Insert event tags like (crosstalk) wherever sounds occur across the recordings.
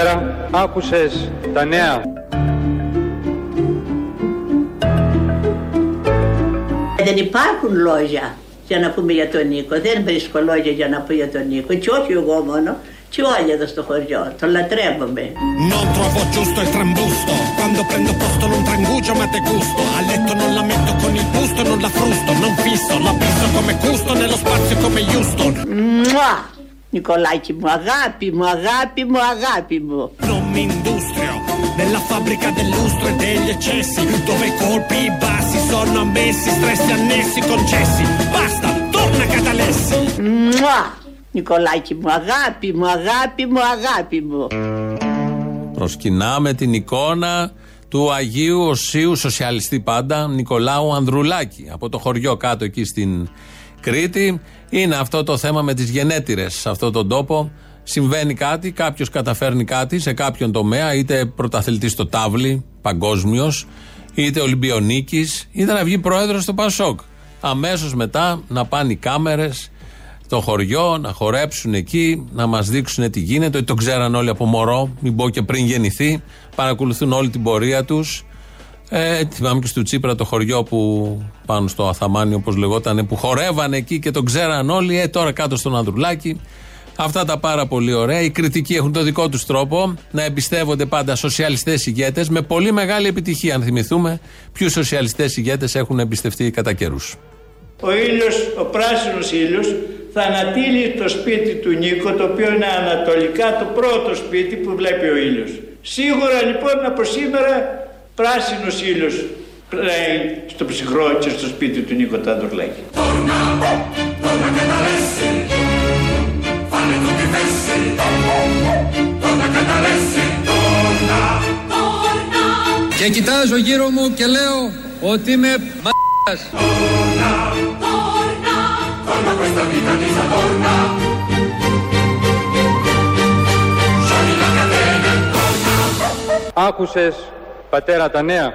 Πατέρα, άκουσες τα νέα. Δεν υπάρχουν λόγια για να πούμε για τον Νίκο. Δεν βρίσκω λόγια για να πω για τον Νίκο. Και όχι εγώ μόνο, και όλοι εδώ στο χωριό. Το λατρεύομαι. Non trovo giusto il trambusto Quando prendo posto non trangugio ma te gusto A letto non la metto con il busto Non la frusto, non fisso La pisso come gusto Nello spazio come Houston Μουα! Νικολάκη μου, αγάπη μου, αγάπη μου, αγάπη μου. Non mi industrio Nella fabbrica del lustro e degli eccessi Dove i colpi bassi sono ammessi Stressi annessi concessi Basta, torna Catalessi Μουα! Νικολάκη μου, αγάπη μου, αγάπη μου, αγάπη μου. Προσκυνάμε την εικόνα του Αγίου Οσίου Σοσιαλιστή πάντα Νικολάου Ανδρουλάκη από το χωριό κάτω εκεί στην Κρήτη. Είναι αυτό το θέμα με τις γενέτηρες σε αυτόν τον τόπο. Συμβαίνει κάτι, κάποιος καταφέρνει κάτι σε κάποιον τομέα, είτε πρωταθλητής στο τάβλι, παγκόσμιος, είτε Ολυμπιονίκης, είτε να βγει πρόεδρος στο Πασόκ. Αμέσως μετά να πάνε οι κάμερες στο χωριό, να χορέψουν εκεί, να μας δείξουν τι γίνεται. Ότι το ξέραν όλοι από μωρό, μην πω και πριν γεννηθεί. Παρακολουθούν όλη την πορεία τους. Ε, θυμάμαι και στο Τσίπρα το χωριό που πάνω στο Αθαμάνι, όπως λεγόταν, που χορεύανε εκεί και το ξέραν όλοι. Ε, τώρα κάτω στον Ανδρουλάκη. Αυτά τα πάρα πολύ ωραία. Οι κριτικοί έχουν το δικό τους τρόπο να εμπιστεύονται πάντα σοσιαλιστές ηγέτες με πολύ μεγάλη επιτυχία. Αν θυμηθούμε ποιους σοσιαλιστές ηγέτες έχουν εμπιστευτεί κατά καιρούς. Ο ήλιος, ο πράσινος ήλιος θα ανατείλει το σπίτι του Νίκο το οποίο είναι ανατολικά το πρώτο σπίτι που βλέπει ο ήλιος. Σίγουρα λοιπόν από σήμερα πράσινος ήλιος πλέει στο ψυχρό και στο σπίτι του Νίκο Ταντουρλάκη. Και κοιτάζω γύρω μου και λέω ότι είμαι μ***ας. Άκουσες, πατέρα, τα νέα.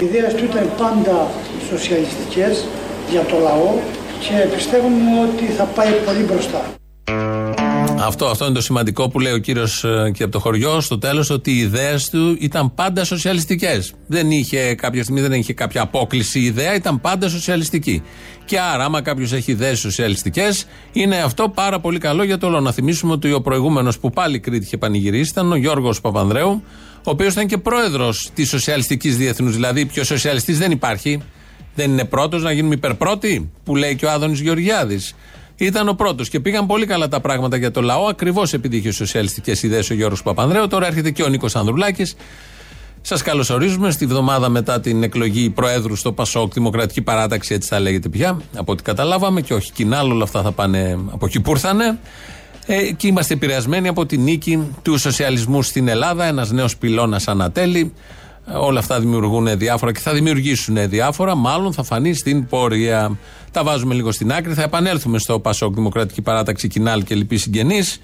Οι ιδέες του ήταν πάντα σοσιαλιστικές για το λαό και πιστεύουμε ότι θα πάει πολύ μπροστά. Αυτό, αυτό είναι το σημαντικό που λέει ο κύριος και από το χωριό στο τέλος, ότι οι ιδέες του ήταν πάντα σοσιαλιστικές. Δεν είχε κάποια στιγμή, δεν είχε κάποια απόκληση ιδέα, ήταν πάντα σοσιαλιστική. Και άρα, άμα κάποιος έχει ιδέες σοσιαλιστικές, είναι αυτό πάρα πολύ καλό για το όλο. Να θυμίσουμε ότι ο προηγούμενος που πάλι Κρήτη είχε πανηγυρίσει ήταν ο Γιώργος Παπανδρέου, ο οποίος ήταν και πρόεδρος της Σοσιαλιστικής Διεθνούς. Δηλαδή, πιο σοσιαλιστής δεν υπάρχει. Δεν είναι πρώτος να γίνουμε υπερπρώτη, που λέει και ο Άδωνης Γεωργιάδης. Ήταν ο πρώτος και πήγαν πολύ καλά τα πράγματα για το λαό, ακριβώς επειδή είχε σοσιαλιστικές ιδέες ο Γιώργος Παπανδρέου. Τώρα έρχεται και ο Νίκος Ανδρουλάκης. Σας καλωσορίζουμε στη βδομάδα μετά την εκλογή Προέδρου στο Πασόκ, Δημοκρατική Παράταξη, έτσι θα λέγεται πια, από ό,τι καταλάβαμε, και όχι κοινά, όλα αυτά θα πάνε από εκεί που ήρθανε. Ε, και είμαστε επηρεασμένοι από τη νίκη του σοσιαλισμού στην Ελλάδα, ένας νέος πυλώνας ανατέλει. Ε, Όλα αυτά δημιουργούν διάφορα και θα δημιουργήσουν διάφορα. Μάλλον θα φανεί στην πορεία. Τα βάζουμε λίγο στην άκρη. Θα επανέλθουμε στο Πασόκ Δημοκρατική Παράταξη Κινάλ και λοιποί συγγενείς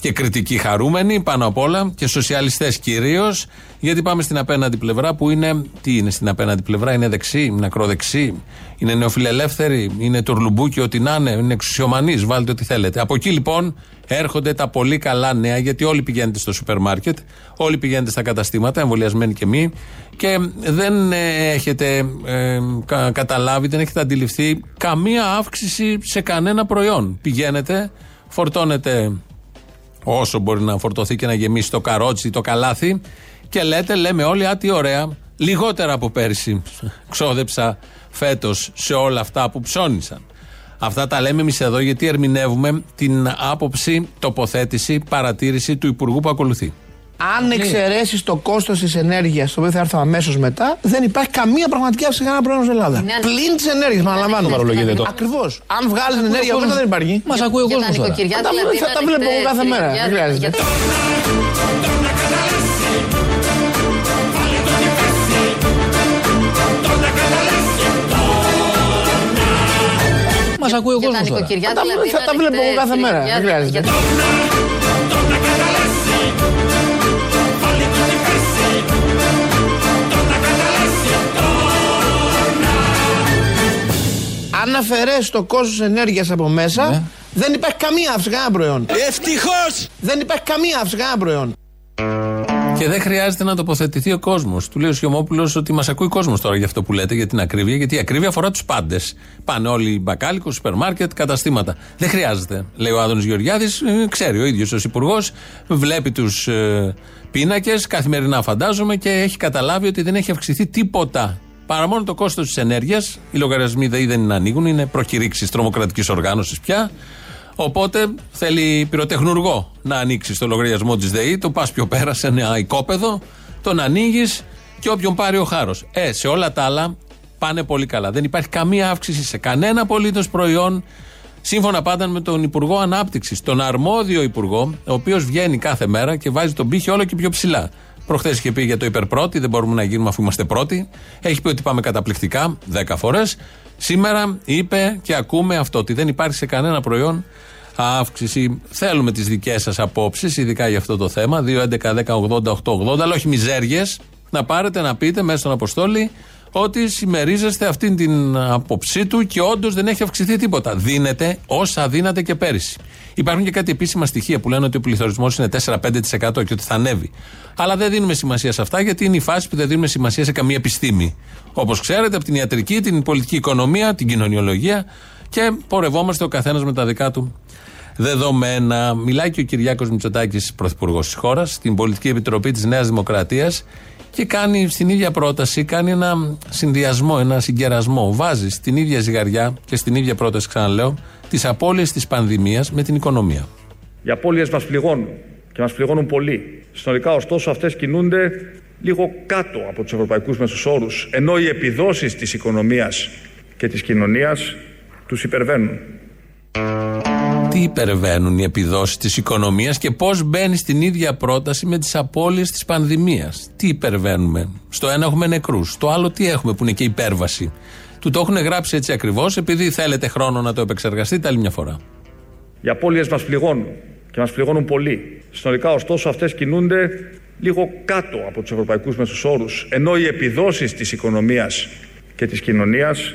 και κριτικοί χαρούμενοι πάνω απ' όλα και σοσιαλιστές κυρίως. Γιατί πάμε στην απέναντι πλευρά που είναι. Τι είναι στην απέναντι πλευρά, είναι δεξί, είναι ακροδεξί, είναι νεοφιλελεύθεροι, είναι τουρλουμπούκι, ό,τι να είναι, είναι εξουσιομανείς, βάλτε ό,τι θέλετε. Από εκεί λοιπόν έρχονται τα πολύ καλά νέα, γιατί όλοι πηγαίνετε στο σούπερ μάρκετ, όλοι πηγαίνετε στα καταστήματα, εμβολιασμένοι και εμεί, και δεν ε, έχετε ε, κα- καταλάβει, δεν έχετε αντιληφθεί καμία αύξηση σε κανένα προϊόν. Πηγαίνετε, φορτώνετε όσο μπορεί να φορτωθεί και να γεμίσει το καρότσι, το καλάθι και λέτε, λέμε όλοι, α, τι ωραία, λιγότερα από πέρσι ξόδεψα φέτος σε όλα αυτά που ψώνισαν. Αυτά τα λέμε εμείς εδώ γιατί ερμηνεύουμε την άποψη, τοποθέτηση, παρατήρηση του Υπουργού που ακολουθεί. Αν εξαιρέσεις το κόστος της ενέργειας, το οποίο θα έρθω αμέσως μετά, δεν υπάρχει καμία πραγματική αύξηση σε κανένα προϊόν στην Ελλάδα. Ναι, Πλην της ενέργειας, παραλαμβάνω. παρολογείται το. Ακριβώς. Αν βγάλεις την ενέργεια από δεν υπάρχει. Μας ακούει ο Για τα κόσμος τώρα. νοικοκυριά Τα δηλαδή. βλέπω- θα να τα βλέπω ανοιχτές κάθε μέρα, για- δεν χρειάζεται. για- Μας ακούει ο Για τα κόσμος τώρα. νοικοκυριά Θα τα δηλαδή. βλέπω- θα να τα βλέπω ανοιχτές κάθε μέρα, για- δεν χρειάζεται. Αν αφαιρέσει το κόστος ενέργειας από μέσα, Ναι. Δεν υπάρχει καμία αύξηση κανένα προϊόν. Ευτυχώς! Δεν υπάρχει καμία αύξηση κανένα προϊόν. Και δεν χρειάζεται να τοποθετηθεί ο κόσμος. Του λέει ο Σιωμόπουλος ότι μας ακούει ο κόσμος τώρα για αυτό που λέτε, για την ακρίβεια, γιατί η ακρίβεια αφορά τους πάντες. Πάνε όλοι μπακάλικο, σούπερ μάρκετ, καταστήματα. Δεν χρειάζεται, λέει ο Άδωνο Γεωργιάδης. Ξέρει ο ίδιος ως υπουργός, βλέπει τους ε, πίνακες καθημερινά, φαντάζομαι, και έχει καταλάβει ότι δεν έχει αυξηθεί τίποτα. Παρά μόνο το κόστος της ενέργειας. Οι λογαριασμοί δεν είναι να ανοίγουν, είναι προκηρύξεις τρομοκρατικής οργάνωσης πια. Οπότε θέλει πυροτεχνουργό να ανοίξει το λογαριασμό της ΔΕΗ, το πας πιο πέρα σε ένα οικόπεδο, τον ανοίγεις και όποιον πάρει ο χάρος. Ε, σε όλα τα άλλα πάνε πολύ καλά. Δεν υπάρχει καμία αύξηση σε κανένα απολύτως προϊόν. Σύμφωνα πάντα με τον Υπουργό Ανάπτυξης, τον αρμόδιο Υπουργό, ο οποίος βγαίνει κάθε μέρα και βάζει τον πύχη όλο και πιο ψηλά. Προχθές είχε πει για το υπερπρώτη, δεν μπορούμε να γίνουμε αφού είμαστε πρώτοι. Έχει πει ότι πάμε καταπληκτικά 10 φορές. Σήμερα είπε και ακούμε αυτό, ότι δεν υπάρχει σε κανένα προϊόν αύξηση. Θέλουμε τις δικές σας απόψεις, ειδικά για αυτό το θέμα. 2.11.10.80.880, αλλά όχι μιζέριες. Να πάρετε να πείτε μέσα στον Αποστόλη ότι συμμερίζεστε αυτήν την άποψή του και όντως δεν έχει αυξηθεί τίποτα. Δίνετε όσα δίνατε και πέρυσι. Υπάρχουν και κάτι επίσημα στοιχεία που λένε ότι ο πληθωρισμός είναι 4-5% και ότι θα ανέβει. Αλλά δεν δίνουμε σημασία σε αυτά γιατί είναι η φάση που δεν δίνουμε σημασία σε καμία επιστήμη. Όπως ξέρετε, από την ιατρική, την πολιτική οικονομία, την κοινωνιολογία και πορευόμαστε ο καθένας με τα δικά του δεδομένα. Μιλάει και ο Κυριάκος Μητσοτάκης, πρωθυπουργός της χώρας, στην Πολιτική Επιτροπή της Νέας Δημοκρατίας και κάνει στην ίδια πρόταση, κάνει ένα συνδυασμό, ένα συγκερασμό. Βάζει στην ίδια ζυγαριά και στην ίδια πρόταση, ξαναλέω, τις απώλειες της πανδημίας με την οικονομία. Οι απώλειες μας πληγώνουν και μας πληγώνουν πολύ. Συνολικά, ωστόσο, αυτές κινούνται λίγο κάτω από τους ευρωπαϊκούς μέσους όρους, ενώ οι επιδόσεις της οικονομίας και της κοινωνίας τους υπερβαίνουν. Τι υπερβαίνουν οι επιδόσεις της οικονομίας και πώς μπαίνει στην ίδια πρόταση με τις απώλειες της πανδημίας. Τι υπερβαίνουμε. Στο ένα έχουμε νεκρούς. Στο άλλο τι έχουμε που είναι και υπέρβαση. Του το έχουν γράψει έτσι ακριβώς επειδή θέλετε χρόνο να το επεξεργαστείτε άλλη μια φορά. Οι απώλειες μας πληγώνουν και μας πληγώνουν πολύ. Συνολικά, ωστόσο, αυτές κινούνται λίγο κάτω από τους ευρωπαϊκούς μέσου όρου, ενώ οι επιδόσεις της οικονομίας και της κοινωνίας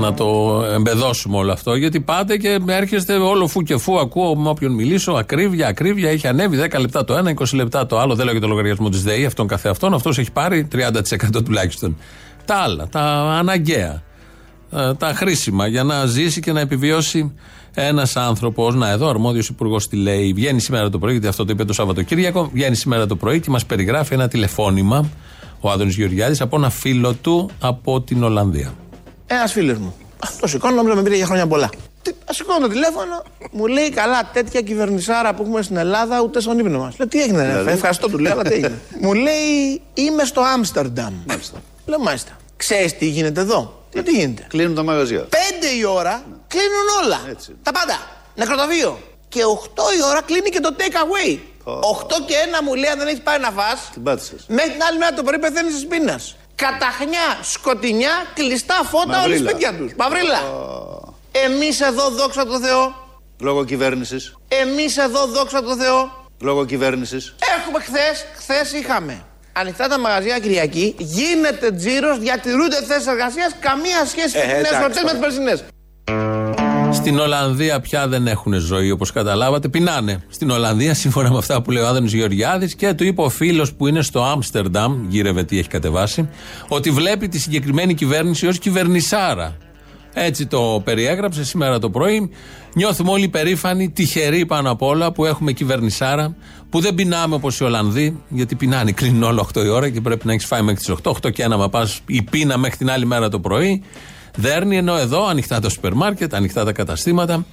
Να το εμπεδώσουμε όλο αυτό, γιατί πάτε και έρχεστε όλο φου και φου. Ακούω με όποιον μιλήσω, ακρίβεια, ακρίβεια. Έχει ανέβει 10 λεπτά το ένα, 20 λεπτά το άλλο. Δεν λέω για το λογαριασμό της ΔΕΗ, αυτόν καθεαυτόν. Αυτός έχει πάρει 30% τουλάχιστον. Τα άλλα, τα αναγκαία, ε, τα χρήσιμα για να ζήσει και να επιβιώσει ένας άνθρωπος. Να, εδώ αρμόδιος υπουργός τη λέει. Βγαίνει σήμερα το πρωί, γιατί αυτό το είπε το Σαββατοκύριακο. Βγαίνει σήμερα το πρωί και μας περιγράφει ένα τηλεφώνημα ο Άδωνης Γεωργιάδης από ένα φίλο του από την Ολλανδία. Ένα φίλο μου. Α, Το σηκώνω, νόμιζα με πήρε για χρόνια πολλά. Τι- Α, Σηκώνω το τηλέφωνο, μου λέει καλά τέτοια κυβερνησάρα που έχουμε στην Ελλάδα, ούτε στον ύπνο μας. Λέω τι έγινε, ρε, ευχαριστώ, του λέω, αλλά τι έγινε. (laughs) μου λέει είμαι στο Άμστερνταμ. Λέω μάλιστα. Ξέρεις τι γίνεται εδώ; Λέω τι γίνεται; Κλείνουν τα μαγαζιά. Πέντε η ώρα κλείνουν όλα. Έτσι. Τα πάντα. Νεκροταφείο. Και 8 η ώρα κλείνει και το take away. 8 και 1 μου λέει αν δεν έχεις πάει να φας Την πάτησες. Μέχρι την άλλη μέρα το πρωί πεθαίνεις της πείνας. Καταχνιά, σκοτεινιά, κλειστά φώτα, όλοι Μαυρίλα. σπίτια τους. Μαυρίλα. Εμείς εδώ, δόξα τω Θεώ. Λόγω κυβέρνησης. Εμείς εδώ, δόξα τω Θεώ. Λόγω κυβέρνησης. Έχουμε χθες, χθες είχαμε. Ανοιχτά τα μαγαζιά Κυριακή, γίνεται τζίρος, διατηρούνται θέσεις εργασίας, καμία σχέση Ε, με τις νέε εντάξει, εορτέ με τώρα. τι περσινές. Στην Ολλανδία πια δεν έχουν ζωή όπως καταλάβατε. Πεινάνε. Στην Ολλανδία, (laughs) σύμφωνα με αυτά που λέει ο Άδωνης Γεωργιάδης και του είπε ο φίλος που είναι στο Άμστερνταμ, γύρευε τι έχει κατεβάσει, ότι βλέπει τη συγκεκριμένη κυβέρνηση ως κυβερνησάρα. Έτσι το περιέγραψε σήμερα το πρωί. Νιώθουμε όλοι περήφανοι, τυχεροί πάνω απ' όλα που έχουμε κυβερνησάρα, που δεν πεινάμε όπως οι Ολλανδοί, γιατί πεινάνε, κλείνουν όλα 8 η ώρα και πρέπει να έχεις φάει μέχρι τις 8. 8 και ένα, μα πας η πείνα μέχρι την άλλη μέρα το πρωί. Δέρνει ενώ εδώ ανοιχτά τα σούπερ μάρκετ, ανοιχτά τα καταστήματα.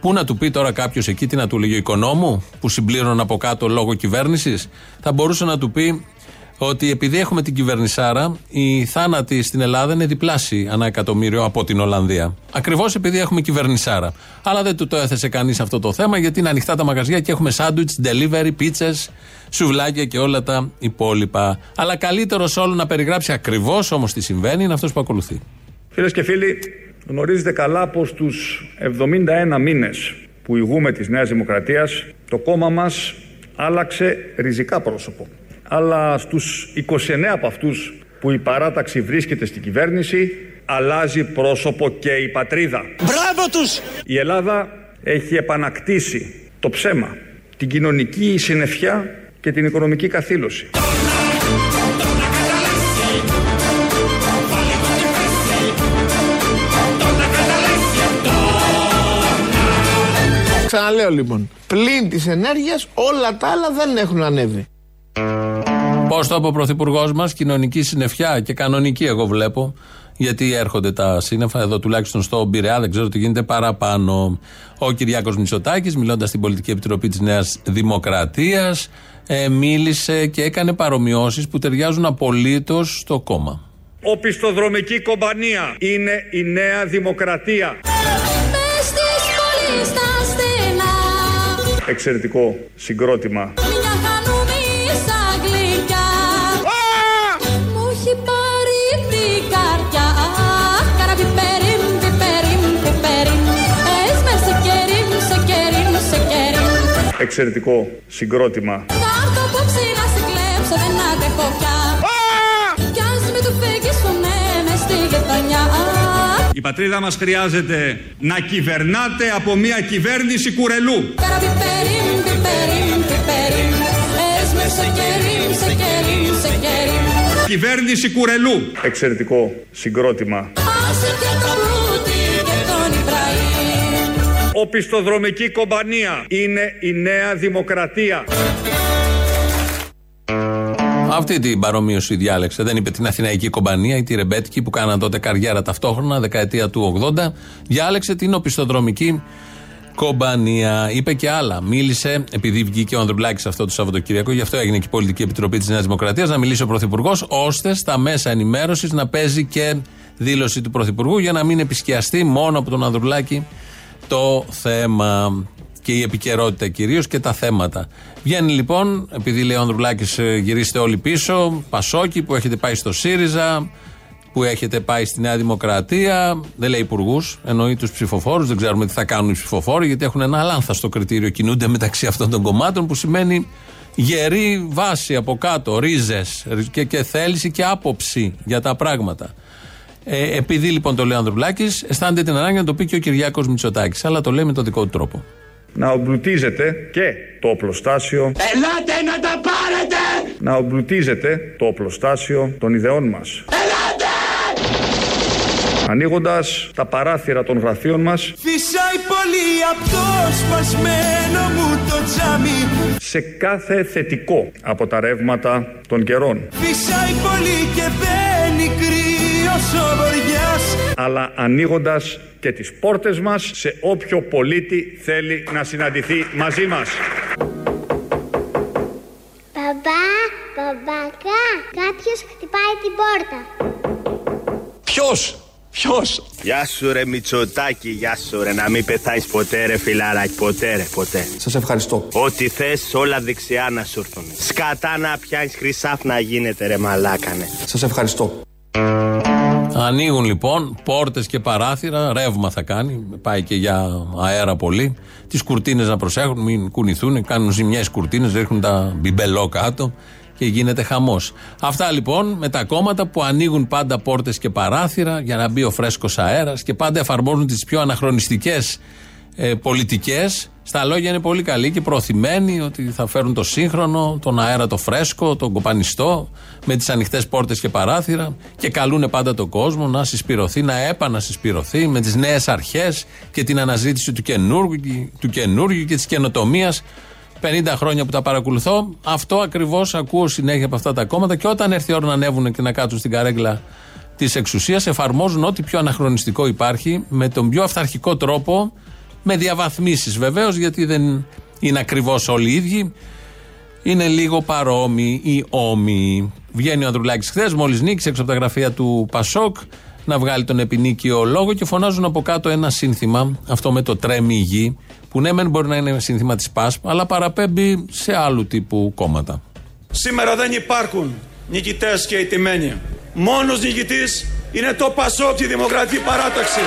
Πού να του πει τώρα κάποιος εκεί, τι να του λέγει ο οικονόμου, που συμπλήρωνε από κάτω λόγω κυβέρνησης; Θα μπορούσε να του πει ότι επειδή έχουμε την κυβερνησάρα, οι θάνατοι στην Ελλάδα είναι διπλάσιοι ανά εκατομμύριο από την Ολλανδία. Ακριβώς επειδή έχουμε κυβερνησάρα. Αλλά δεν του το έθεσε κανείς αυτό το θέμα, γιατί είναι ανοιχτά τα μαγαζιά και έχουμε σάντουιτς, delivery, πίτσε, σουβλάκια και όλα τα υπόλοιπα. Αλλά καλύτερος όλο να περιγράψει ακριβώς όμως τι συμβαίνει είναι αυτός που ακολουθεί. Φίλες και φίλοι, Γνωρίζετε καλά πως στους 71 μήνες που ηγούμε της Νέας Δημοκρατίας το κόμμα μας άλλαξε ριζικά πρόσωπο. Αλλά στους 29 από αυτούς που η παράταξη βρίσκεται στην κυβέρνηση αλλάζει πρόσωπο και η πατρίδα. Μπράβο τους! Η Ελλάδα έχει επανακτήσει το ψέμα, την κοινωνική συννεφιά και την οικονομική καθήλωση. Ξαναλέω λοιπόν, πλην της ενέργειας όλα τα άλλα δεν έχουν ανέβει. Πώς το είπε ο Πρωθυπουργός μας, κοινωνική συννεφιά και κανονική, εγώ βλέπω. Γιατί έρχονται τα σύννεφα εδώ τουλάχιστον στο Μπειραιά, δεν ξέρω τι γίνεται παραπάνω. Ο Κυριάκος Μητσοτάκης, μιλώντας στην Πολιτική Επιτροπή της Νέας Δημοκρατίας, ε, μίλησε και έκανε παρομοιώσεις που ταιριάζουν απολύτως στο κόμμα. Οπισθοδρομική κομπανία είναι η νέα δημοκρατία. Μες Εξαιρετικό συγκρότημα. Μια χανουμίσα γλυκιά. Μου έχει πάρει την καρδιά. Καραβι περίμ, πιπερίμ, πιπερίμ Ες με σε κερίμ, σε κερίμ, σε κερίμ Εξαιρετικό συγκρότημα. Θα έρθω απόψε να σε κλέψω, δεν αντέχω πια Η πατρίδα μας χρειάζεται να κυβερνάτε από μια κυβέρνηση κουρελού. Καραβι περίμ, πιπερίμ, πιπερίμ Ες με σε κερίμ, σε κερίμ, σε κερίμ Κυβέρνηση κουρελού. Εξαιρετικό συγκρότημα. Άσε και το πλούτι και τον Ιμπραήμ Οπισθοδρομική κομπανία είναι η νέα δημοκρατία. Αυτή την παρομοίωση διάλεξε. Δεν είπε την Αθηναϊκή κομπανία ή τη Ρεμπέτικη που κάναν τότε καριέρα ταυτόχρονα, δεκαετία του 80. Διάλεξε την οπισθοδρομική κομπανία. Είπε και άλλα. Μίλησε, επειδή βγήκε ο Ανδρουλάκη αυτό το Σαββατοκύριακο, γι' αυτό έγινε και η Πολιτική Επιτροπή της Νέας Δημοκρατίας, να μιλήσει ο Πρωθυπουργός, ώστε στα μέσα ενημέρωσης να παίζει και δήλωση του Πρωθυπουργού για να μην επισκιαστεί μόνο από τον Ανδρουλάκη το θέμα και η επικαιρότητα κυρίως και τα θέματα. Βγαίνει λοιπόν, επειδή λέει ο Ανδρουλάκης, γυρίστε όλοι πίσω, Πασόκι που έχετε πάει στο ΣΥΡΙΖΑ, που έχετε πάει στη Νέα Δημοκρατία, δεν λέει υπουργούς, εννοεί τους ψηφοφόρους, δεν ξέρουμε τι θα κάνουν οι ψηφοφόροι, γιατί έχουν ένα λάνθαστο κριτήριο, κινούνται μεταξύ αυτών των κομμάτων, που σημαίνει γερή βάση από κάτω, ρίζες και, και θέληση και άποψη για τα πράγματα. Ε, επειδή λοιπόν το λέει ο Ανδρουλάκης, αισθάνεται την ανάγκη να το πει και ο Κυριάκος Μητσοτάκης, αλλά το λέει με τον δικό του τρόπο. Να ομπλουτίζεται και το οπλοστάσιο. Ελάτε να τα πάρετε! Να ομπλουτίζεται το οπλοστάσιο των ιδεών μας. Ελάτε! Ανοίγοντας τα παράθυρα των γραφείων μας Φυσάει πολύ από το σπασμένο μου το τζάμι σε κάθε θετικό από τα ρεύματα των καιρών. Φυσάει πολύ και μπαίνει κρύος ο βοριάς αλλά ανοίγοντας και τις πόρτες μας σε όποιο πολίτη θέλει να συναντηθεί μαζί μας. Μπαμπά, μπαμπακά, κάποιος χτυπάει την πόρτα. Ποιος, ποιος; Γεια σου ρε Μητσοτάκη, γεια σου ρε Να μην πεθάνεις ποτέ ρε φιλαράκι Ποτέ ρε ποτέ. Σας ευχαριστώ. Ό,τι θες όλα δεξιά να σου έρθουν. Σκατά να πιάνεις χρυσάφ να γίνεται ρε μαλάκανε. Σας ευχαριστώ Ανοίγουν λοιπόν πόρτες και παράθυρα, ρεύμα θα κάνει, πάει και για αέρα πολύ. Τις κουρτίνες να προσέχουν, μην κουνηθούν, κάνουν ζημιές κουρτίνες, ρίχνουν τα μπιμπελό κάτω και γίνεται χαμός. Αυτά λοιπόν με τα κόμματα που ανοίγουν πάντα πόρτες και παράθυρα για να μπει ο φρέσκος αέρας και πάντα εφαρμόζουν τις πιο αναχρονιστικές ε, πολιτικές. Στα λόγια είναι πολύ καλοί και προωθημένοι ότι θα φέρουν το σύγχρονο, τον αέρα το φρέσκο, τον κοπανιστό, με τις ανοιχτές πόρτες και παράθυρα και καλούν πάντα τον κόσμο να συσπηρωθεί, να επανασυσπηρωθεί με τις νέες αρχές και την αναζήτηση του καινούργιου, του καινούργιου και της καινοτομίας. 50 χρόνια που τα παρακολουθώ, αυτό ακριβώς ακούω συνέχεια από αυτά τα κόμματα και όταν έρθει η ώρα να ανέβουν και να κάτσουν στην καρέγκλα της εξουσίας, εφαρμόζουν ό,τι πιο αναχρονιστικό υπάρχει με τον πιο αυθαρχικό τρόπο με διαβαθμίσεις βεβαίως, γιατί δεν είναι ακριβώς όλοι οι ίδιοι. Είναι λίγο παρόμοιοι ή όμοιοι. Βγαίνει ο Ανδρουλάκης χθες, μόλις νίκησε έξω από τα γραφεία του Πασόκ, να βγάλει τον επινίκιο λόγο και φωνάζουν από κάτω ένα σύνθημα, αυτό με το τρέμει η γη, που ναι, μεν μπορεί να είναι σύνθημα της ΠΑΣΠ, αλλά παραπέμπει σε άλλου τύπου κόμματα. Σήμερα δεν υπάρχουν νικητές και ιτημένοι. Μόνος νικητής είναι το Πασόκ η Δημοκρατική Παράταξη.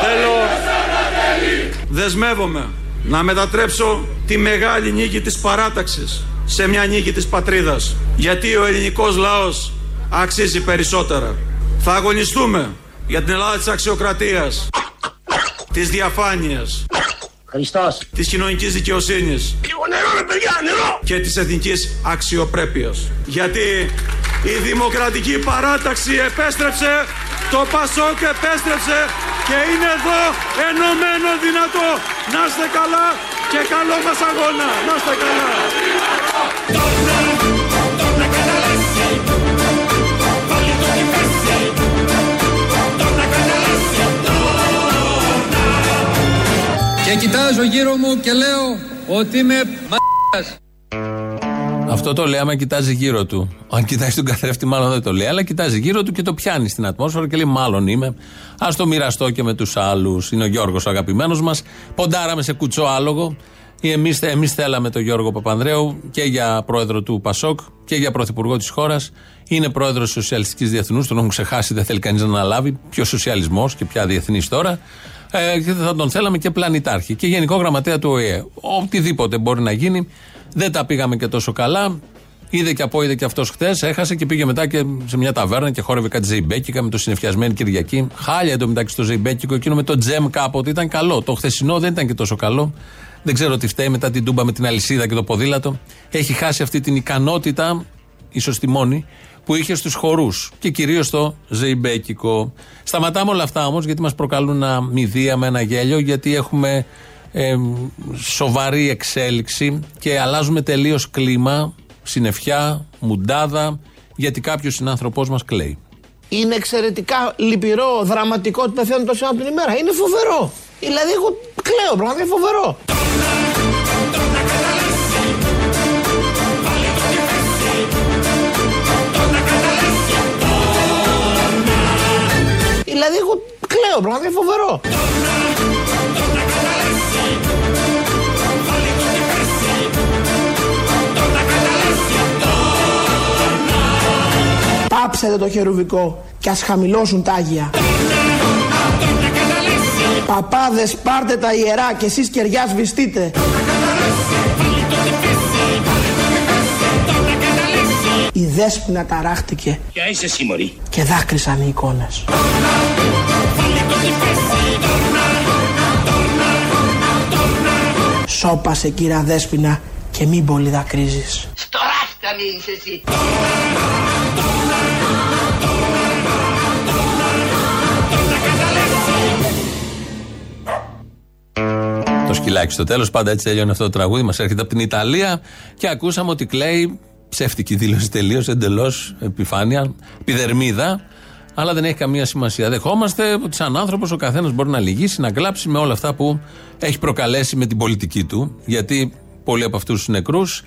Θέλω, δεσμεύομαι να μετατρέψω τη μεγάλη νίκη της παράταξης σε μια νίκη της πατρίδας. Γιατί ο ελληνικός λαός αξίζει περισσότερα. Θα αγωνιστούμε για την Ελλάδα της αξιοκρατίας, της διαφάνειας, Χριστός. της κοινωνικής δικαιοσύνης Λίγο νερό ρε παιδιά, νερό. και της εθνικής αξιοπρέπειας. Γιατί η δημοκρατική παράταξη επέστρεψε, το Πασόκ επέστρεψε και είναι εδώ ενωμένο δυνατό. Να είστε καλά και καλό μας αγώνα. Να είστε καλά. Και κοιτάζω γύρω μου και λέω ότι είμαι μ***ας. Αυτό το λέει άμα κοιτάζει γύρω του. Αν κοιτάζει τον καθρέφτη, μάλλον δεν το λέει. Αλλά κοιτάζει γύρω του και το πιάνει στην ατμόσφαιρα και λέει: Μάλλον είμαι. Α το μοιραστώ και με τους άλλους. Είναι ο Γιώργος ο αγαπημένος μας. Ποντάραμε σε κουτσό άλογο. Εμεί εμείς θέλαμε τον Γιώργο Παπανδρέου και για πρόεδρο του Πασόκ και για πρωθυπουργό της χώρας. Είναι πρόεδρος της Σοσιαλιστικής Διεθνούς. Τον έχουν ξεχάσει, δεν θέλει κανείς να αναλάβει. Ποιο σοσιαλισμός και ποια διεθνής τώρα. Ε, και θα τον θέλαμε και πλανητάρχη. Και γενικό γραμματέα του ΟΗΕ. Οτιδήποτε μπορεί να γίνει. Δεν τα πήγαμε και τόσο καλά. Είδε και από είδε και αυτός χτε, έχασε και πήγε μετά και σε μια ταβέρνα και χόρευε κάτι ζεϊμπέκικα με το συνεφιασμένη Κυριακή. Χάλια εντωμεταξύ στο ζεϊμπέκικο, εκείνο με το τζεμ κάποτε ήταν καλό. Το χθεσινό δεν ήταν και τόσο καλό. Δεν ξέρω τι φταίει μετά την τούμπα με την αλυσίδα και το ποδήλατο. Έχει χάσει αυτή την ικανότητα, ίσως τη μόνη, που είχε στους χορούς και κυρίως στο ζεϊμπέκικο. Σταματάμε όλα αυτά όμως γιατί μας προκαλούν ένα μηδία με ένα γέλιο, γιατί έχουμε ε, σοβαρή εξέλιξη και αλλάζουμε τελείως κλίμα, συννεφιά, μουντάδα, γιατί κάποιος συνάνθρωπός μας κλαίει. Είναι εξαιρετικά λυπηρό, δραματικό ότι πεθαίνουν τόσοι άνθρωποι την ημέρα. Είναι φοβερό. Δηλαδή, εγώ κλαίω, πραγματικά είναι φοβερό. Δηλαδή, εγώ κλαίω, πραγματικά είναι φοβερό. Πάψετε το χερουβικό και ας χαμηλώσουν τα Άγια. Παπάδες πάρτε τα ιερά και εσείς κεριά σβηστείτε. Η δέσποινα ταράχτηκε Ποια είσαι εσύ μωρή. και δάκρυσαν οι εικόνες. Σώπασε κύρα δέσποινα και μην πολύ δακρύζεις. Στο ράφτα μην είσαι εσύ. Σκυλάκι στο τέλος, πάντα έτσι τέλειωνε αυτό το τραγούδι. Μας έρχεται από την Ιταλία και ακούσαμε ότι κλαίει. Ψεύτικη δήλωση τελείως, εντελώς επιφάνεια, επιδερμίδα. Αλλά δεν έχει καμία σημασία. Δεχόμαστε ότι σαν άνθρωπος ο καθένας μπορεί να λυγίσει, να κλάψει με όλα αυτά που έχει προκαλέσει με την πολιτική του. Γιατί πολλοί από αυτούς τους νεκρούς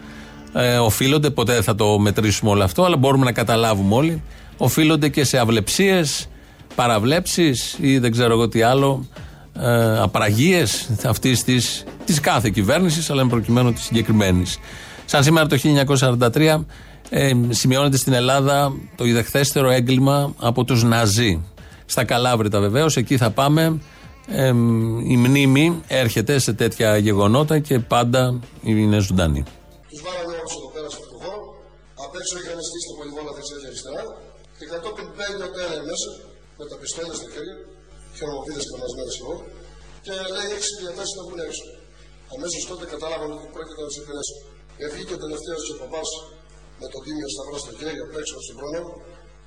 ε, οφείλονται, ποτέ δεν θα το μετρήσουμε όλο αυτό, αλλά μπορούμε να καταλάβουμε όλοι, οφείλονται και σε αυλεψίες, παραβλέψεις ή δεν ξέρω εγώ τι άλλο, ε, απραγίε αυτής της της κάθε κυβέρνησης, αλλά εν προκειμένου της συγκεκριμένης. Σαν σήμερα το 1943 ε, σημειώνεται στην Ελλάδα το ιδεχθέστερο έγκλημα από τους Ναζί. Στα Καλάβρητα βεβαίως, εκεί θα πάμε. Ε, η μνήμη έρχεται σε τέτοια γεγονότα και πάντα είναι ζωντανή. Τους βάλαμε όλους εδώ πέρα σε αυτό το χώρο. Απ' έξω είχαν στήσει το πολυβόλα δεξιά και αριστερά. Και κατόπιν μπαίνει ο Τέρα μέσα με τα πιστόλια στα χέρια, χειρομοβίδες κανασμένες εγώ, και λέει έξι διατάσεις να βγουν έξω. Αμέσως τότε κατάλαβαν ότι πρόκειται να τους επηρέσουν. Βγήκε ο τελευταίος ο παπάς με το τίμιο σταυρό στο χέρι απ' έξω στον πρόνομο.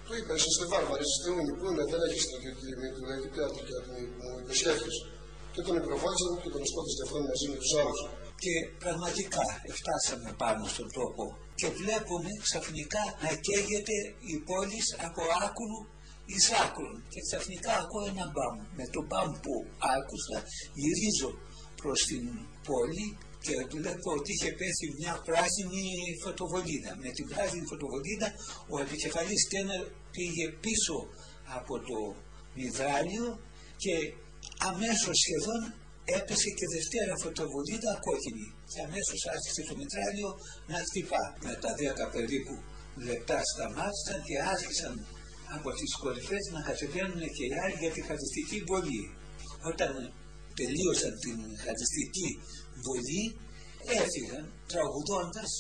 Του είπε: Είστε βάρβαροι, είστε ούμοι, πού είναι, δεν έχεις στρατιωτική τιμή του, έχει πια του και μου υπεσχέθηκες. Και τον υπεροφάλισαν και τον σκότωσε αυτόν μαζί με τους άλλους. Και πραγματικά φτάσαμε πάνω στον τόπο και βλέπουμε ξαφνικά να καίγεται η πόλη από άκρου εις άκρου. Και ξαφνικά ακούω ένα μπαμ. Με το μπαμ που άκουσα γυρίζω προς την πόλη και βλέπω ότι είχε πέσει μια πράσινη φωτοβολίδα. Με την πράσινη φωτοβολίδα ο επικεφαλής τένερ πήγε πίσω από το υδράλιο και αμέσως σχεδόν έπεσε και δευτέρα φωτοβολίδα κόκκινη και αμέσως άρχισε το μητράλιο να χτυπά. Μετά 10 περίπου λεπτά σταμάτησαν και άρχισαν από τις κορυφές να κατεβαίνουν και οι άλλοι για τη χαριστική βολή. Όταν τελείωσαν την χαριστική βολή έφυγαν τραγουδώντας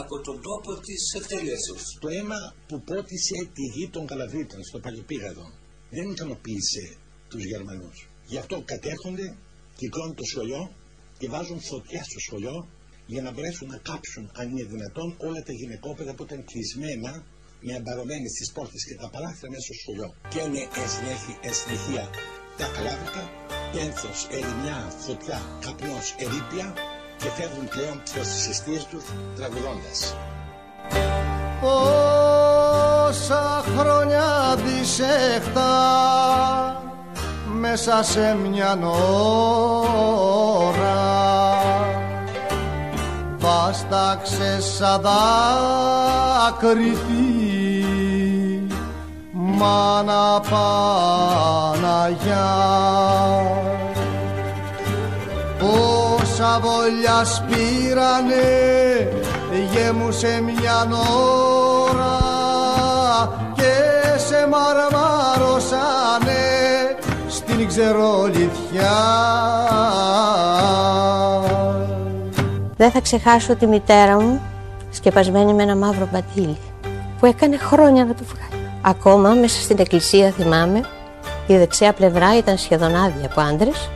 από τον τόπο της εκτελέσεως. Το αίμα που πότισε τη γη των Καλαβρίτων στο Παλαιοπήγαδο δεν ικανοποίησε τους Γερμανούς. Γι' αυτό κατέρχονται, κυκλώνουν το σχολείο και βάζουν φωτιά στο σχολείο για να μπορέσουν να κάψουν αν είναι δυνατόν όλα τα γυναικόπαιδα που ήταν κλεισμένα με αμπαρωμένες στις πόρτες και τα παράθυρα μέσα στο σχολείο. Και είναι εν συνέχεια- εν συνεχεία τα καλάβρικα, πένθος, ερημιά, φωτιά, καπνός, ερήπια και φεύγουν πλέον προς τις αιστείες τους τραγουδώντας. Πόσα χρόνια δισεχτά μέσα σε μια ώρα βάσταξε σαν δάκρυτη μάνα Παναγιά Πόσα βολιά σπήρανε γέμουσε μια ώρα και σε μαρμάρωσανε στην ξερολιθιά Δεν θα ξεχάσω τη μητέρα μου σκεπασμένη με ένα μαύρο μπατίλι που έκανε χρόνια να το βγάλει. Ακόμα μέσα στην εκκλησία θυμάμαι η δεξιά πλευρά ήταν σχεδόν άδεια από άντρες,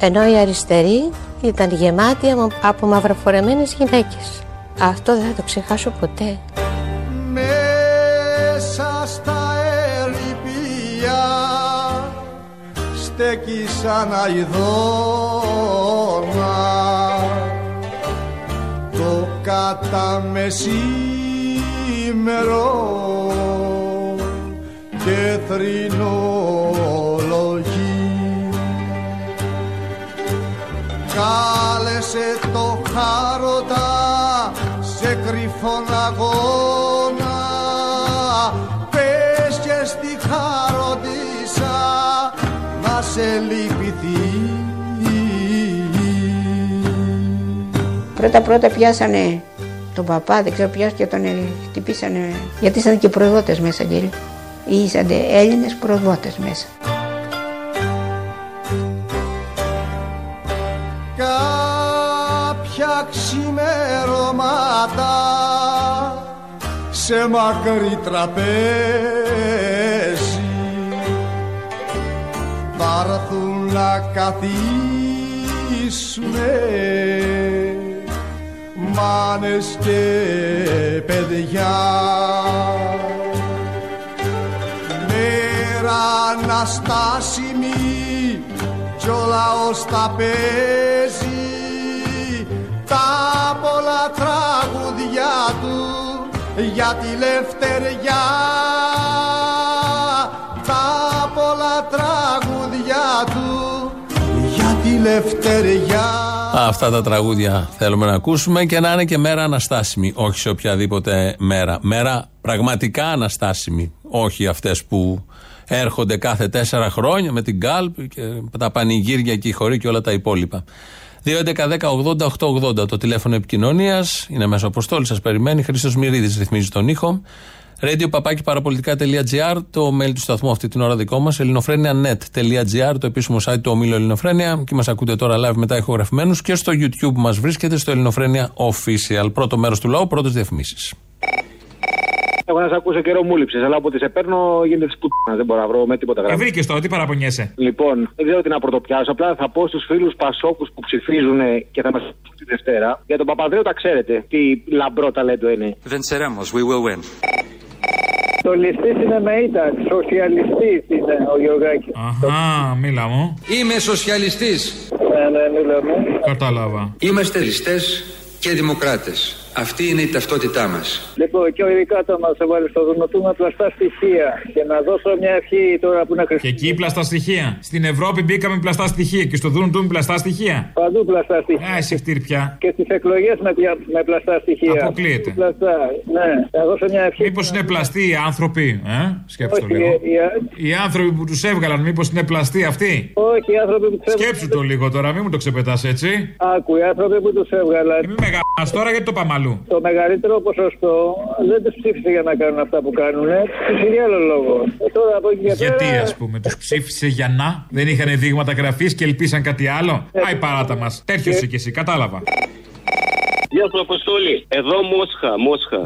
ενώ η αριστερή ήταν γεμάτη από- από μαυροφορεμένες γυναίκες. Αυτό δεν θα το ξεχάσω ποτέ. μέσα στα ερηπία στέκει σαν αηδόνα το κατά μεσήμερο και θρηνολογεί κάλεσε το χάρωτα σε κρυφόν αγώνα. Πες και στη χαροντίσα να σε λυπηθεί. Πρώτα πρώτα πιάσανε τον παπά, δεν ξέρω ποιος και τον ε, χτυπήσανε, γιατί ήσαν και προδότες μέσα και ήσαν Έλληνες προδότες μέσα. κάποια ξημερώματα σε μακρύ τραπέζι θα έρθουν να καθίσουνε μάνες και παιδιά αναστάσιμη κι ο λαός τα παίζει τα πολλά τραγουδιά του για τη λευτεριά τα πολλά τραγουδιά του για τη λευτεριά Αυτά τα τραγούδια θέλουμε να ακούσουμε και να είναι και μέρα αναστάσιμη. Όχι σε οποιαδήποτε μέρα. Μέρα πραγματικά αναστάσιμη. Όχι αυτές που έρχονται κάθε τέσσερα χρόνια με την κάλπη και τα πανηγύρια και οι χωροί και όλα τα υπόλοιπα. 2.11.10.80.880 το τηλέφωνο επικοινωνίας. Είναι μέσω αποστόλη, σας περιμένει. Χρήστος Μυρίδης ρυθμίζει τον ήχο. Radio παπάκι παραπολιτικά.gr, το mail του σταθμού αυτή την ώρα δικό μας. ελληνοφρένια.net.gr, το επίσημο site του ομίλου Ελληνοφρένια. Και μας ακούτε τώρα live μετά ηχογραφημένους. Και στο YouTube μας βρίσκεται στο Ελληνοφρένια Official. Πρώτο μέρος του λαού, πρώτες διαφημίσεις. Εγώ να σε ακούσω καιρό μου λείψες, αλλά όποτε σε παίρνω γίνεται της πουτάνα. Δεν μπορώ να βρω με τίποτα Ε, γράμμα. βρήκες τώρα, τι παραπονιέσαι; Λοιπόν, δεν ξέρω τι να πρωτοπιάσω. Απλά θα πω στους φίλους Πασόκους που ψηφίζουν και θα μας ακούσουν τη Δευτέρα. Για τον Παπαδρέο τα ξέρετε. Τι λαμπρό ταλέντο είναι. Venceremos, we will win. Σοσιαλιστή είναι με ήττα. Σοσιαλιστής είναι ο Γιωργάκης. Αχά, μίλα μου. Είμαι σοσιαλιστής. Ναι, ναι, μίλα μου. Κατάλαβα. Είμαστε ληστές και δημοκράτες. Αυτή είναι η ταυτότητά μας. Λοιπόν, και ο ειδικά μα έβαλε στο δουνοτού με πλαστά στοιχεία. Και να δώσω μια ευχή τώρα που είναι Και Χριστούγεννα. εκεί πλαστά στοιχεία. Στην Ευρώπη μπήκαμε πλαστά στοιχεία και στο Δούνου του πλαστά στοιχεία. Παντού πλαστά στοιχεία. Ε, σε πια. Και στις εκλογές με, πια- με πλαστά στοιχεία. Αποκλείεται. Πλαστά. Ναι, θα δώσω μια ευχή. Μήπως είναι πλαστοί οι άνθρωποι, ε; Σκέψου το Όχι, λίγο. οι- οι- Οι άνθρωποι που τους έβγαλαν, μήπως είναι πλαστοί αυτοί; Όχι, οι άνθρωποι που τους Σκέψου το λίγο τώρα, μην μου το ξεπετάς έτσι. Άκου, οι άνθρωποι που τους έβγαλαν. Μην με γαμάς τώρα γιατί το πάμε αλλού. Το μεγαλύτερο ποσοστό δεν τους ψήφισε για να κάνουν αυτά που κάνουν. Ψήφισε για άλλο λόγο. Ε, τώρα από εκεί και Γιατί πέρα. ας πούμε, τους ψήφισε για να, δεν είχαν δείγματα γραφής και ελπίσαν κάτι άλλο; Άι παράτα μας. Τέτοιος είσαι κι εσύ, κατάλαβα. Γεια σου, Αποστόλη. Εδώ Μόσχα, Μόσχα.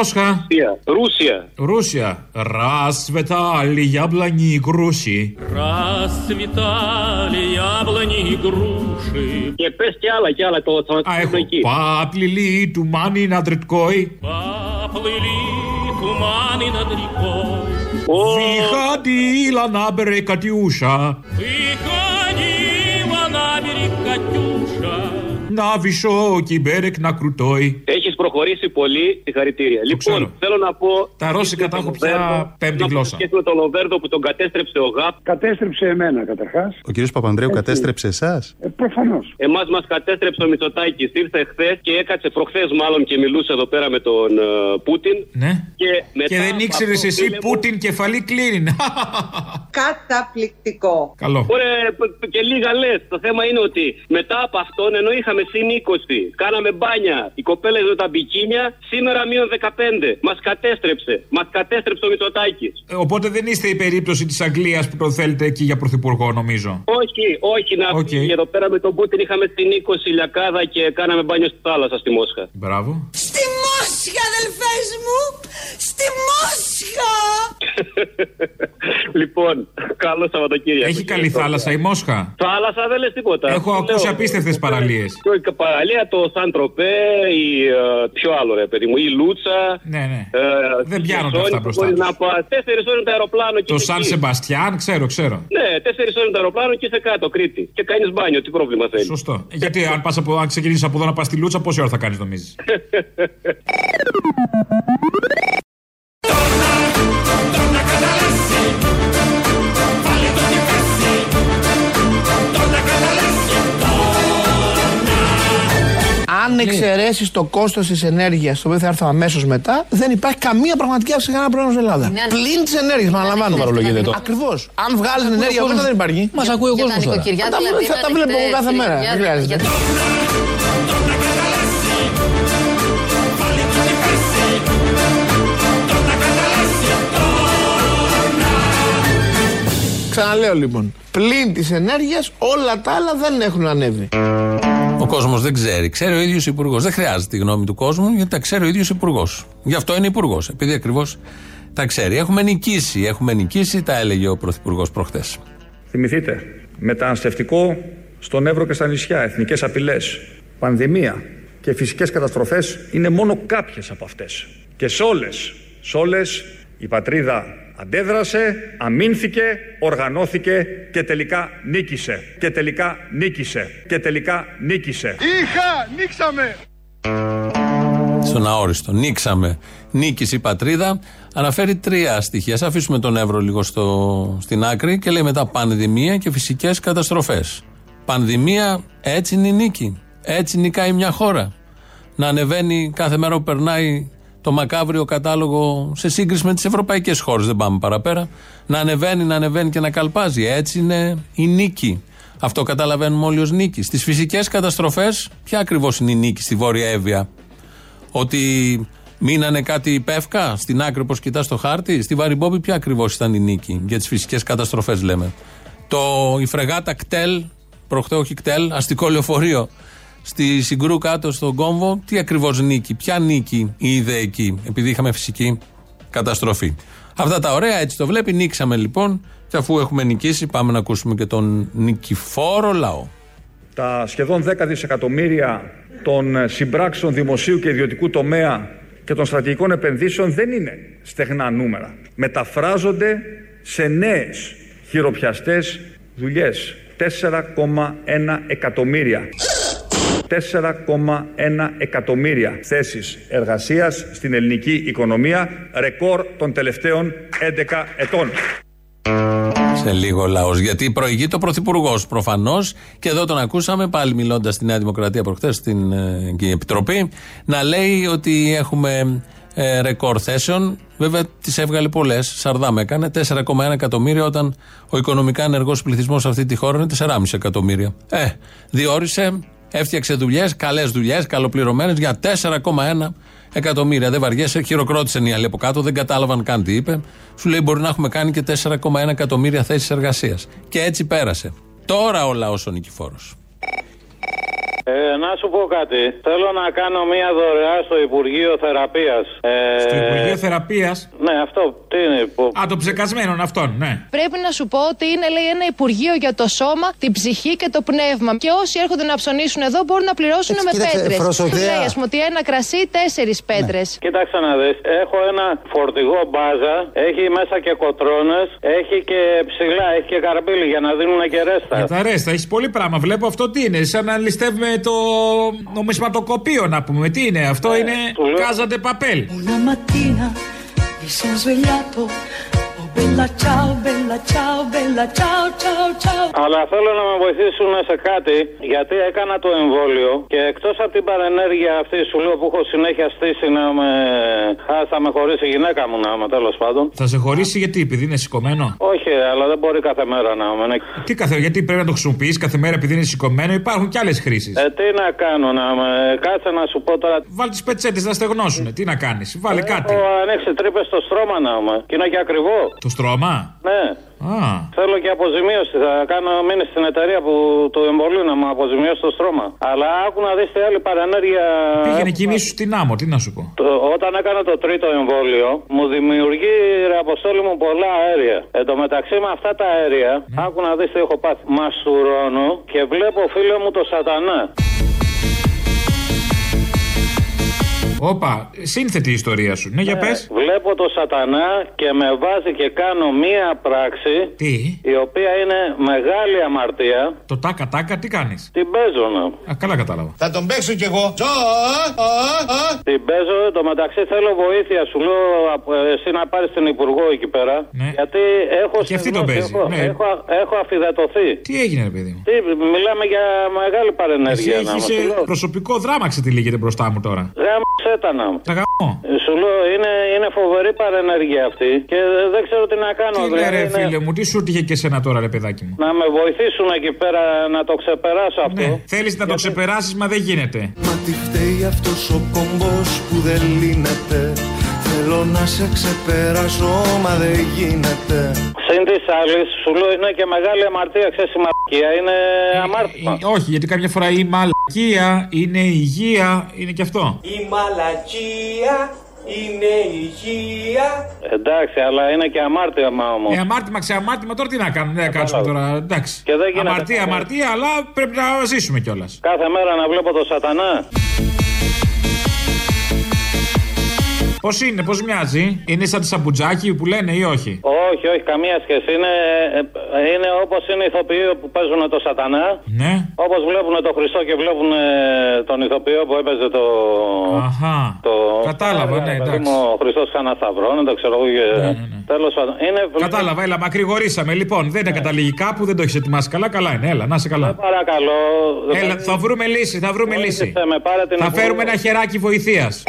Немножко. Руссия. Руссия. Расцветали яблони и груши. Расцветали яблони и груши. Я пестяла, яла то Эх, а поплели туманы над рекой. Поплыли туманы над рекой. Выходила на берег Катюша. Выходила на берег Катюша. Να βυσώ ο Κιμπέρεκ να κρουτόει. Έχεις προχωρήσει πολύ. Συγχαρητήρια. Λοιπόν, θέλω να πω. Τα ρώσικα τα έχω πια πέμπτη γλώσσα. Και με τον Λοβέρδο που τον κατέστρεψε ο ΓΑΠ. Κατέστρεψε εμένα καταρχάς. Ο κ. Παπανδρέου κατέστρεψε εσάς; Ε, Προφανώς. Εμάς μας κατέστρεψε ο Μητσοτάκης. Ήρθε χθες και έκατσε προχθές μάλλον και μιλούσε εδώ πέρα με τον uh, Πούτιν. Ναι. Και, μετά και δεν ήξερες εσύ δίλεμο... Πούτιν κεφαλή κλείνει. (laughs) Καταπληκτικό. Καλό. Ωραία, και λίγα λες. Το θέμα είναι ότι μετά από αυτόν ενώ είχαμε συν 20, κάναμε μπάνια, οι κοπέλες με τα μπικίνια, σήμερα μείον 15. Μας κατέστρεψε. Μας κατέστρεψε ο Μητσοτάκης. Ε, Οπότε δεν είστε η περίπτωση της Αγγλίας που το θέλετε εκεί για πρωθυπουργό, νομίζω; Όχι, όχι να Οκ. φύγει. Εδώ πέρα με τον Πούτιν είχαμε συν 20 λιακάδα και κάναμε μπάνιο στη θάλασσα στη Μόσχα. Μπράβο. Στη Μόσχα, αδελφές μου! Στη Μόσχα! (laughs) λοιπόν, καλό Σαββατοκύριακο. Έχει καλή θάλασσα η Μόσχα; Θάλασσα δεν λες τίποτα. Έχω Λέω, ακούσει απίστευτε παραλίες. Η παραλία, το Σαν Τροπέ, η. ε, Ποιο άλλο ρε παιδί μου, η Λούτσα. Ναι, ναι. ε, Δεν η πιάνονται Χερσόνη αυτά που μπροστά μπορείς τους. να πας. Τέσσερις ώρες το αεροπλάνο και Το είσαι Σαν εκεί. Σεμπαστιάν, ξέρω, ξέρω. Ναι, τέσσερις ώρες το αεροπλάνο και είσαι κάτω, Κρήτη. Και κάνεις μπάνιο, τι πρόβλημα θέλεις. Σωστό. Γιατί αν, πας από, αν ξεκινήσεις από εδώ να πας στη Λούτσα, πόση ώρα θα κάνεις, νομίζεις; (laughs) Αν εξαιρέσεις το κόστος της ενέργειας, το οποίο θα έρθω αμέσως μετά, δεν υπάρχει καμία πραγματική αύξηση κανένα πρόβλημα στην Ελλάδα. Ναι, Πλην της ενέργειας, παραλαμβάνω. Παρολογείτε το. Ακριβώς. Αν βγάλεις την ενέργεια μετά δεν υπάρχει. Μας ακούει ο Για τα κόσμος τώρα. νοικοκυριά Θα τα δηλαδή βλέ- θα τα βλέπω εγώ κάθε μέρα. Δεν χρειάζεται. Ξαναλέω λοιπόν, πλην της ενέργειας όλα τα άλλα δεν έχουν ανέβει. Ο κόσμος δεν ξέρει. Ξέρει ο ίδιος υπουργός. Δεν χρειάζεται η γνώμη του κόσμου γιατί τα ξέρει ο ίδιος υπουργός. Γι' αυτό είναι υπουργός. Επειδή ακριβώς τα ξέρει. Έχουμε νικήσει. Έχουμε νικήσει, τα έλεγε ο πρωθυπουργός προχθές. Θυμηθείτε, μεταναστευτικό στον Εύρο και στα νησιά, εθνικές απειλές, πανδημία και φυσικές καταστροφές είναι μόνο κάποιες από αυτές. Και σε όλες, σε όλες η πατρίδα αντέδρασε, αμήνθηκε, οργανώθηκε και τελικά νίκησε. Και τελικά νίκησε. Και τελικά νίκησε. Είχα, νίξαμε! Στον αόριστο. Νίξαμε. Νίκησε η πατρίδα. Αναφέρει τρία στοιχεία. Ας αφήσουμε τον Εύρο λίγο στο, στην άκρη και λέει μετά πανδημία και φυσικές καταστροφές. Πανδημία, έτσι είναι η νίκη. Έτσι νικάει μια χώρα. Να ανεβαίνει κάθε μέρα που περνάει το μακάβριο κατάλογο σε σύγκριση με τις ευρωπαϊκές χώρες. Δεν πάμε παραπέρα. Να ανεβαίνει, να ανεβαίνει και να καλπάζει. Έτσι είναι η νίκη. Αυτό καταλαβαίνουμε όλοι ως νίκη. Στις φυσικές καταστροφές, ποια ακριβώς είναι η νίκη στη Βόρεια Εύβοια; Ότι μείνανε κάτι πεύκα; Στην άκρη όπως κοιτάς το χάρτη; Στη Βαριμπόπη, ποια ακριβώς ήταν η νίκη. Για τις φυσικές καταστροφές λέμε; Το, η φρεγάτα κτέλ, προχτέ όχι κτέλ, αστικό λεωφορείο στη Συγκρού κάτω στον κόμβο, τι ακριβώς νίκη, ποια νίκη είδε εκεί, επειδή είχαμε φυσική καταστροφή. Αυτά τα ωραία, έτσι το βλέπει. Νίξαμε λοιπόν, και αφού έχουμε νικήσει, πάμε να ακούσουμε και τον νικηφόρο λαό. Τα σχεδόν 10 δισεκατομμύρια των συμπράξεων δημοσίου και ιδιωτικού τομέα και των στρατηγικών επενδύσεων δεν είναι στεγνά νούμερα. Μεταφράζονται σε νέες χειροπιαστές δουλειές. 4,1 εκατομμύρια. 4,1 εκατομμύρια θέσεις εργασίας στην ελληνική οικονομία, ρεκόρ των τελευταίων 11 ετών. Σε λίγο λαός. Γιατί προηγείται ο Πρωθυπουργός προφανώς και εδώ τον ακούσαμε πάλι μιλώντας στη Νέα Δημοκρατία προχθές στην ε, Επιτροπή να λέει ότι έχουμε ε, ρεκόρ θέσεων. Βέβαια τις έβγαλε πολλές. Σαρδάμ έκανε 4,1 εκατομμύρια όταν ο οικονομικά ενεργός πληθυσμός σε αυτή τη χώρα είναι 4,5 εκατομμύρια. Ε, διόρισε, έφτιαξε δουλειές, καλές δουλειές, καλοπληρωμένες για 4,1 εκατομμύρια. Δεν βαριέσαι, χειροκρότησαν οι άλλοι από κάτω, δεν κατάλαβαν καν τι είπε. Σου λέει μπορεί να έχουμε κάνει και 4,1 εκατομμύρια θέσεις εργασίας. Και έτσι πέρασε. Τώρα ο λαός ο νικηφόρος. Ε, να σου πω κάτι. Θέλω να κάνω μία δωρεά στο Υπουργείο Θεραπείας. Ε, Στο Υπουργείο Θεραπείας; Ναι, αυτό. Τι είναι. Που... Α, το ψεκασμένο αυτόν, ναι. Πρέπει να σου πω ότι είναι λέει, ένα Υπουργείο για το σώμα, την ψυχή και το πνεύμα. Και όσοι έρχονται να ψωνίσουν εδώ μπορούν να πληρώσουν Έτσι, με κοίταξε, πέτρες. προσοχέα. λέει, α πούμε, ότι ένα κρασί, τέσσερις πέτρες. Κοίταξε να δεις, έχω ένα φορτηγό μπάζα, έχει μέσα και κοτρώνες, έχει και ψηλά, έχει και καρμπίλι για να δίνουν και ρέστα. Για τα ρέστα, έχεις πολύ πράγμα. Βλέπω αυτό τι είναι. Σαν να ληστεύουμε το νομισματοκοπείο να πούμε. Τι είναι, αυτό είναι κάζαντε παπέλ. Bella ciao, bella ciao, bella ciao, ciao, ciao. Αλλά θέλω να με βοηθήσουν σε κάτι, γιατί έκανα το εμβόλιο και εκτός από την παρενέργεια αυτή σου λέω που έχω συνέχεια στήσει να με. χάσει, θα με χωρίσει η γυναίκα μου να είμαι τέλος πάντων. Θα σε χωρίσει γιατί, επειδή είναι σηκωμένο; Όχι, αλλά δεν μπορεί κάθε μέρα να είμαι. Τι κάθε, γιατί πρέπει να το χρησιμοποιείς κάθε μέρα επειδή είναι σηκωμένο. Υπάρχουν και άλλες χρήσεις. Ε, τι να κάνω, να με. Κάτσε να σου πω τώρα. Βάλει τις πετσέτες να στεγνώσουν. Τι να κάνεις, βάλει κάτι. Έχω ανοίξει τρύπες στο στρώμα να είμαι. Και είναι και ακριβό. Το στρώμα. Ναι. Α. Θέλω και αποζημίωση. Θα κάνω μείνει στην εταιρεία που το εμβολίου να μου αποζημιώσει το στρώμα. Αλλά άκου να δεις τι άλλη παρενέργεια. Πήγαινε εκεί σου στην άμμο, τι να σου πω. Το, όταν έκανα το τρίτο εμβόλιο, μου δημιουργεί ρε αποστόλη μου πολλά αέρια. Εν τω μεταξύ με αυτά τα αέρια, άκου να δεις τι έχω πάθει. Μαστουρώνω και βλέπω φίλο μου το σατανά. Όπα, σύνθετη η ιστορία σου. Ναι, για πες. Βλέπω το σατανά και με βάζει και κάνω μία πράξη. Τι; Η οποία είναι μεγάλη αμαρτία. Το τάκα τάκα τι κάνεις; Την παίζω να. Α, καλά κατάλαβα. Θα τον παίξω κι εγώ. Την παίζω, το μεταξύ θέλω βοήθεια. Σου λέω από- εσύ να πάρεις την Υπουργό εκεί πέρα. Γιατί έχω Και αυτή τον στεγνώσει, παίζει, Έχω, ναι. έχω, έχω αφιδατωθεί. Τι έγινε, ρε παιδί μου; Τι, μιλάμε για μεγάλη Εσύ παρενέργεια. να έχει μας σου λέω. προσωπικό δράμα ξετυλίγεται μπροστά μου τώρα. Γάμισέτα να μου. Τα γαμώ. Ε, Σου λέω είναι, είναι φοβερή παρενέργεια αυτή και δεν ξέρω τι να κάνω. Τι ναι, δηλαδή, ρε είναι- φίλε μου, τι σου τύχε και εσένα τώρα, ρε παιδάκι μου; Να με βοηθήσουν εκεί πέρα να το ξεπεράσω αυτό. Ναι, θέλεις να το ξεπεράσεις, μα δεν γίνεται. Μα τι φταίει αυτός ο κομπός που δεν λύνεται Θέλω να σε ξεπεράσω μα δεν γίνεται Συν της άλλης, σου λέω είναι και μεγάλη αμαρτία, ξέρεις η μαρκία, είναι αμάρτημα. Ε, Όχι, γιατί κάποια φορά η μαλακία είναι υγεία, είναι και αυτό. Η μαλακία είναι υγεία. Εντάξει, αλλά είναι και αμάρτημα όμως. Ε, αμάρτημα, ξεαμάρτημα, τώρα τι να κάνουμε, δεν θα κάτσουμε τώρα. Εντάξει. Και δεν γίνεται αμαρτία, κάτι. αμαρτία, αλλά πρέπει να ζήσουμε κιόλας. Κάθε μέρα να βλέπω το σατανά. Πώς είναι, πώς μοιάζει, είναι σαν τη σαμπουτζάκι που λένε ή όχι; Όχι, όχι, καμία σχέση. Είναι, ε, είναι όπως είναι οι ηθοποιοί που παίζουν το σατανά. Ναι. Όπως βλέπουν το Χριστό και βλέπουν ε, τον ηθοποιό που έπαιζε το. Αχά. το Κατάλαβα, ναι, παιδί εντάξει. μου, Ο Χριστός κάνα σταυρό, δεν το ξέρω εγώ. Ναι, Τέλος πάντων. Είναι Κατάλαβα, έλα, μακρηγορήσαμε. Λοιπόν, δεν είναι καταλήγει κάπου, δεν το έχεις ετοιμάσει καλά. Καλά είναι, έλα, να είσαι καλά. παρακαλώ. Έλα, θα βρούμε λύση, θα βρούμε λύση. με, πάρε την Θα Υπουργό. φέρουμε ένα χεράκι βοηθείας.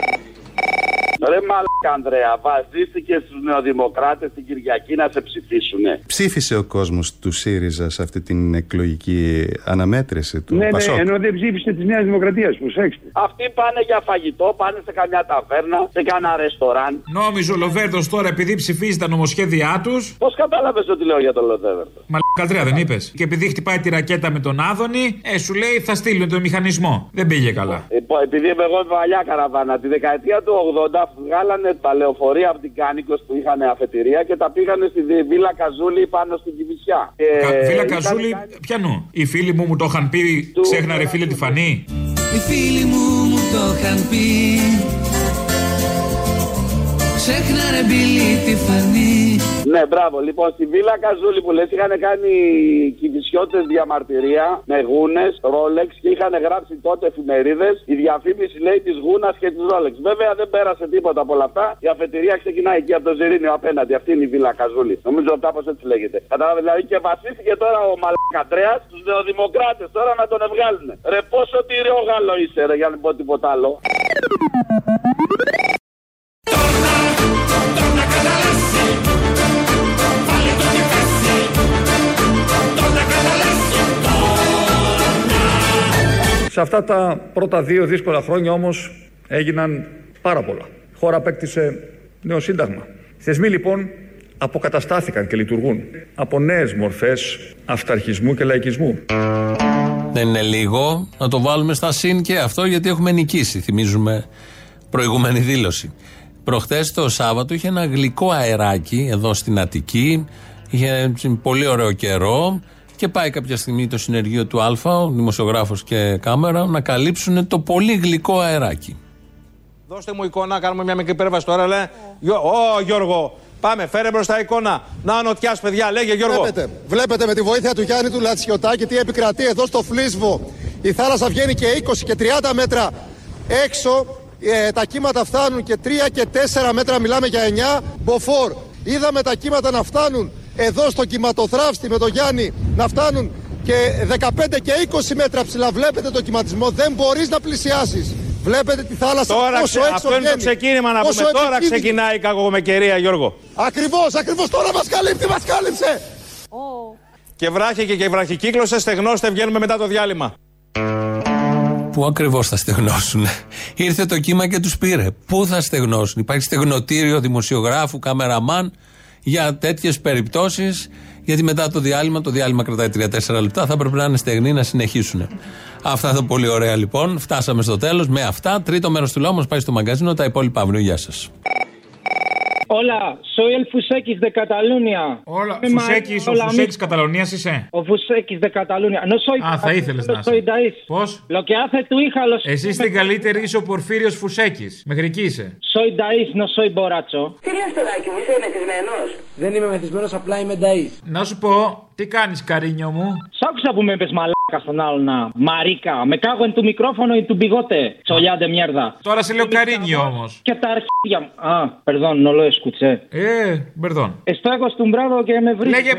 Ρε μαλάκα Ανδρέα, βασίστηκε στους νεοδημοκράτες την Κυριακή να σε ψηφίσουνε. Ψήφισε ο κόσμος του ΣΥΡΙΖΑ σε αυτή την εκλογική αναμέτρηση του Ναι, ναι, Πασόκ; ενώ δεν ψήφισε της Νέας Δημοκρατίας. Προσέξτε. Αυτοί πάνε για φαγητό, πάνε σε καμιά ταβέρνα, σε κανένα ρεστοράν. Νόμιζε ο Λοβέρδος τώρα επειδή ψηφίζει τα νομοσχέδιά τους; Πώς κατάλαβες ότι λέω για τον Λοδέβερτο. Μαλακαδρέα δεν είπες. Και επειδή χτυπάει τη ρακέτα με τον Άδωνη, ε, σου λέει θα στείλουν τον μηχανισμό. Δεν πήγε καλά. Λοιπόν, επειδή είμαι εγώ παλιά καραβάνα, τη δεκαετία του 80 βγάλανε τα λεωφορεία από την Κάνικος που είχαν αφετηρία και τα πήγανε στη Δη- Βίλα Καζούλη πάνω στην Κιβισιά. Και Κα- Βίλα είχαν Καζούλη, κάνει- πιανού. Οι φίλοι μου μου το είχαν πει, ξέχνα ρε φίλε τη φανή; Οι φίλοι μου μου το είχαν πει Ξέχνα ρε μπιλί τη φανή Ναι, μπράβο. Λοιπόν, στη Βίλα Καζούλη που λες είχαν κάνει κυβισιώτες διαμαρτυρία με γούνες, ρόλεξ και είχαν γράψει τότε εφημερίδες η διαφήμιση λέει της γούνας και της ρόλεξ. Βέβαια δεν πέρασε τίποτα από όλα αυτά. Η αφετηρία ξεκινάει εκεί από το Ζερίνιο απέναντι. Αυτή είναι η Βίλα Καζούλη. Νομίζω ότι κάπω έτσι λέγεται. Κατάλαβες δηλαδή και βασίστηκε τώρα ο Μαλακαντρέα στους νεοδημοκράτες τώρα να τον ευγάλουν. Ρε πόσο τυριό Γάλλο είσαι, ρε, για να μην πω τίποτα άλλο. Σε αυτά τα πρώτα δύο δύσκολα χρόνια όμως έγιναν πάρα πολλά. Η χώρα απέκτησε νέο σύνταγμα. Οι θεσμοί λοιπόν αποκαταστάθηκαν και λειτουργούν από νέες μορφές αυταρχισμού και λαϊκισμού. Δεν είναι λίγο. Να το βάλουμε στα συν και αυτό γιατί έχουμε νικήσει. Θυμίζουμε προηγούμενη δήλωση. Προχθές το Σάββατο είχε ένα γλυκό αεράκι εδώ στην Αττική. Είχε πολύ ωραίο καιρό και πάει κάποια στιγμή το συνεργείο του Α, ο δημοσιογράφος και κάμερα, να καλύψουν το πολύ γλυκό αεράκι. Δώστε μου εικόνα, κάνουμε μια μικρή υπέρβαση τώρα. Λέει, Γιώ- Ω Γιώργο, πάμε, φέρε μπροστά εικόνα. Να ο νοτιάς, παιδιά, λέγε Γιώργο. Βλέπετε, βλέπετε με τη βοήθεια του Γιάννη του Λατσιωτάκη τι επικρατεί εδώ στο Φλίσβο. Η θάλασσα βγαίνει και 20 και 30 μέτρα έξω. Ε, τα κύματα φτάνουν και 3 και 4 μέτρα, μιλάμε για 9. Μποφόρ. Είδαμε τα κύματα να φτάνουν εδώ στο κυματοθράφστη με τον Γιάννη να φτάνουν και 15 και 20 μέτρα ψηλά. Βλέπετε το κυματισμό, δεν μπορείς να πλησιάσεις. Βλέπετε τη θάλασσα Τώρα, πόσο ξε- έξω αυτό είναι το βγαίνει. ξεκίνημα να Πόσο πούμε. Τώρα επικίνδυνη. ξεκινάει η κακομεκαιρία, Γιώργο. Ακριβώς, ακριβώς τώρα μας καλύπτει, μας κάλυψε. Και βράχει και, και βραχικύκλωσες, στεγνώστε, βγαίνουμε μετά το διάλειμμα. Πού ακριβώς θα στεγνώσουν. Ήρθε το κύμα και τους πήρε. Πού θα στεγνώσουν; Υπάρχει στεγνοτήριο δημοσιογράφου, καμεραμάν για τέτοιες περιπτώσεις. Γιατί μετά το διάλειμμα, το διάλειμμα κρατάει 3-4 λεπτά, θα πρέπει να είναι στεγνοί να συνεχίσουν. Αυτά ήταν πολύ ωραία λοιπόν. Φτάσαμε στο τέλος με αυτά. Τρίτο μέρος του λόγου μας πάει στο μαγκαζίνο. Τα υπόλοιπα αύριο. Γεια σας. Hola, soy el Fusequis de Cataluña. Όλα, Me Φουσέκης, ma- ο hola, Φουσέκης mi- Καταλωνία είσαι; Ο Fusequis de Cataluña. No soy. Α, θα ήθελες no να soy είσαι. Daís. Πώς; Lo que hace tu hija los. Εσύ είσαι την καλύτερη, είσαι ο Πορφύριος Φουσέκης. Μέχρι εκεί είσαι. Soy Daís, no soy borracho. Τι λες παιδάκι μου, είσαι μεθυσμένος; Δεν είμαι μεθυσμένος, απλά είμαι νταή. Να σου πω, τι κάνεις, καρίνιο μου; Σ' άκουσα που με είπες μαλάκα μαλάκα στον. Μαρίκα. Με κάγω εν του μικρόφωνο ή του μπιγότε. Τώρα σε λέω καρίνιο όμως. Και τα αρχίδια μου. Α, περδόν, νολό εσκουτσέ. Ε, περδόν. Και με βρίσκω. Λέγε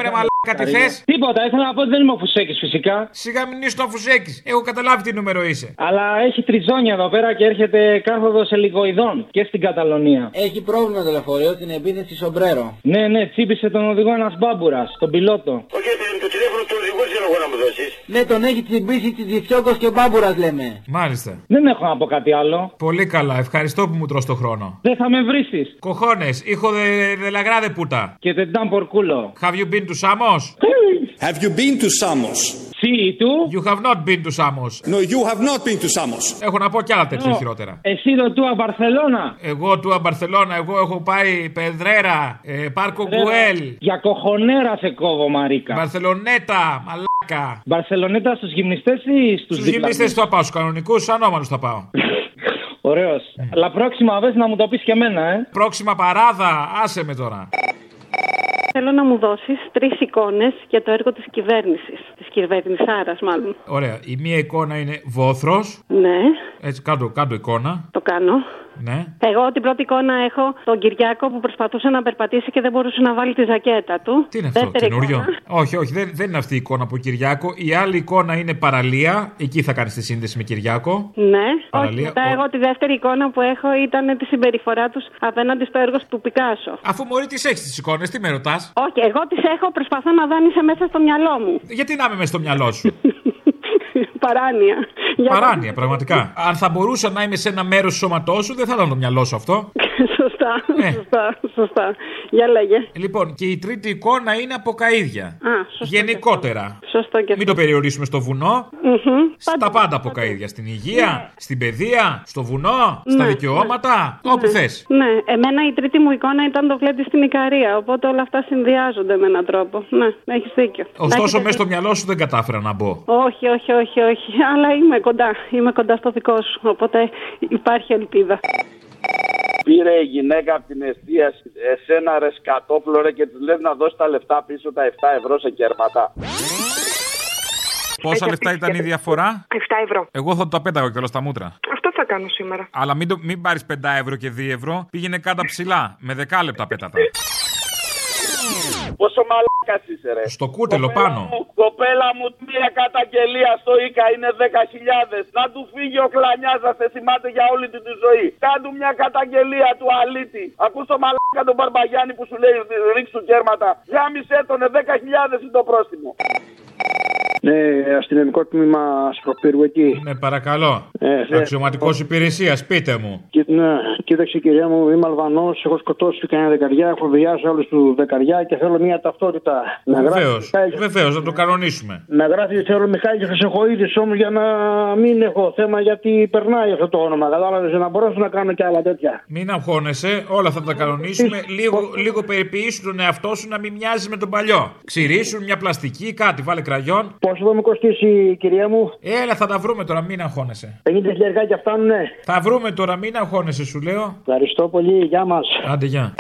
μαλάκα τι θες; Τίποτα, ήθελα να πω ότι δεν είμαι ο Φουσέκης φυσικά. Σιγά μην είσαι το Φουσέκης. Έχω καταλάβει τι νούμερο είσαι. Αλλά έχει τριζόνια εδώ πέρα και έρχεται κάθοδο ελιγοειδών και στην Καταλωνία. Έχει πρόβλημα το λεωφορείο, την επίθεση σομπρέρο. Ναι, ναι, τσίπησε τον οδηγό ένας μπάμπουρας, τον πιλότο. Όχι, το τηλέφωνο του οδηγού θέλω εγώ να μου δώσεις. Ναι, τον έχει τσιμπήσει τσιτσιφιόκος και μπάμπουρας λέμε. Μάλιστα. Δεν έχω να πω κάτι άλλο. Πολύ καλά, ευχαριστώ που μου τρως το χρόνο. Δεν θα με βρεις. Κοχώνες, hijo de, de la grande puta. Και te dan por culo. Have you been to Samos? Have you been to Samos? Sí, tú? You have not been to Samos. No, you have not been to Samos. Έχω να πω κι άλλα τέτοια No. χειρότερα. Εσύ το του Μπαρσελόνα. Εγώ του Μπαρσελόνα, εγώ έχω πάει Πεδρέρα, ε, Πάρκο Γκουέλ, Για κοχονέρα σε κόβω, Μαρίκα. Μπαρσελονέτα, μαλάκα. Μπαρσελονέτα στους γυμνιστές ή στους Στους γυμνίστε θα πάω, στους κανονικούς, στου ανώμαλου θα πάω. Ωραίος. Αλλά πρόξιμα βες να μου το πεις και εμένα, ε. Πρόξιμα παράδα, άσε με τώρα. Θέλω να μου δώσεις τρεις εικόνες για το έργο της κυβέρνησης. Της κυβερνησάρας μάλλον. Ωραία, η μία εικόνα είναι βόθρος. Ναι, Έτσι, κάτω, κάτω εικόνα. το κάνω. Ναι. Εγώ την πρώτη εικόνα έχω τον Κυριάκο που προσπαθούσε να περπατήσει και δεν μπορούσε να βάλει τη ζακέτα του. Τι είναι αυτό, Δεύτερη καινούριο; εικόνα. Όχι, όχι, δεν, δεν είναι αυτή η εικόνα από Κυριάκο. Η άλλη εικόνα είναι παραλία. Εκεί θα κάνεις τη σύνδεση με Κυριάκο. Ναι, Παραλία. όχι. Μετά εγώ τη δεύτερη εικόνα που έχω ήταν τη συμπεριφορά τους απέναντι στο έργο του Πικάσο. Αφού μωρή τις έχεις τις εικόνες, τι με ρωτάς; Όχι, εγώ τις έχω, προσπαθώ να δάνεισε μέσα στο μυαλό μου. Γιατί να είμαι μέσα στο μυαλό σου; (laughs) Παράνοια. Για Παράνοια, πραγματικά. Αν θα μπορούσα να είμαι σε ένα μέρος του σώματός σου, δεν θα ήταν το μυαλό σου αυτό. (laughs) σωστά, Ε. σωστά, σωστά. Για λέγε. Λοιπόν, και η τρίτη εικόνα είναι από καίδια. Α, σωστό. και Γενικότερα. αυτό. Σωστό και Μην το περιορίσουμε στο βουνό. Μμμ. Στα πάντα από καίδια. Στην υγεία, στην παιδεία, στο βουνό, στα Ναι, δικαιώματα, όπου θες. Ναι, εμένα η τρίτη μου εικόνα ήταν το βλέμμα στην Ικαρία. Οπότε όλα αυτά συνδυάζονται με έναν τρόπο. Ναι, έχεις δίκιο. Ωστόσο, Εντάξει, μέσα στο μυαλό σου δεν κατάφερα να μπω. Όχι, όχι, όχι, όχι. Αλλά είμαι κοντά. Είμαι κοντά στο δικό σου. Οπότε υπάρχει ελπίδα. Πήρε η γυναίκα από την εστίαση εσένα ρε σκατόφλο ρε και τη λες να δώσεις τα λεφτά πίσω τα 7 ευρώ σε κέρματα. Πόσα λεφτά ήταν η διαφορά; 7 ευρώ. Εγώ θα το πέταγα κιόλας στα μούτρα. Αυτό θα κάνω σήμερα. Αλλά μην, το- μην πάρεις 5 ευρώ και 2 ευρώ. Πήγαινε κάτω ψηλά. Με 10 λεπτά πέτατα. Πόσο μαλάκας είσαι ρε. Στο κούτελο πάνω. Μου, κοπέλα μου, μία καταγγελία στο ΙΚΑ είναι 10.000. Να του φύγει ο κλανιάς να σε θυμάται για όλη του τη ζωή. Κάντου μια καταγγελία του αλήτη. Ακούς το μαλάκα τον Μπαρμπαγιάννη που σου λέει ρίξ του κέρματα. Γάμισε τον 10.000 είναι το πρόστιμο. Ναι, αστυνομικό τμήμα Σκοπύρου εκεί. Ναι, παρακαλώ. Ε, Αξιωματικός υπηρεσίας, πείτε μου. Κοί- ναι, κοίταξε κυρία μου, είμαι Αλβανός, έχω σκοτώσει κανένα δεκαριά, έχω βιάσει όλους τους δεκαριά και θέλω μια ταυτότητα. Να γράφει Βεβαίως. Μιχάλης- Βεβαίως, να το κανονίσουμε. Να γράφει θέλω Μιχάλης Χρυσοχοίδη όμως για να μην έχω θέμα γιατί περνάει αυτό το όνομα. Κατάλαβες να μπορέσω να κάνω και άλλα τέτοια. Μην αγχώνεσαι, όλα θα τα κανονίσουμε. λίγο, λίγο περιποιήσου τον εαυτό σου να μην μοιάζει με τον παλιό. Ξηρίσουν μια πλαστική, κάτι, βάλε κραγιόν. Πόσο θα μου κοστίσει κυρία μου, Έλα, θα τα βρούμε τώρα, μην αγχώνεσαι. 50 χιλιαριά φτάνουνε. Θα βρούμε τώρα, μην αγχώνεσαι, σου λέω. Ευχαριστώ πολύ, γεια μας. Άντε, γεια.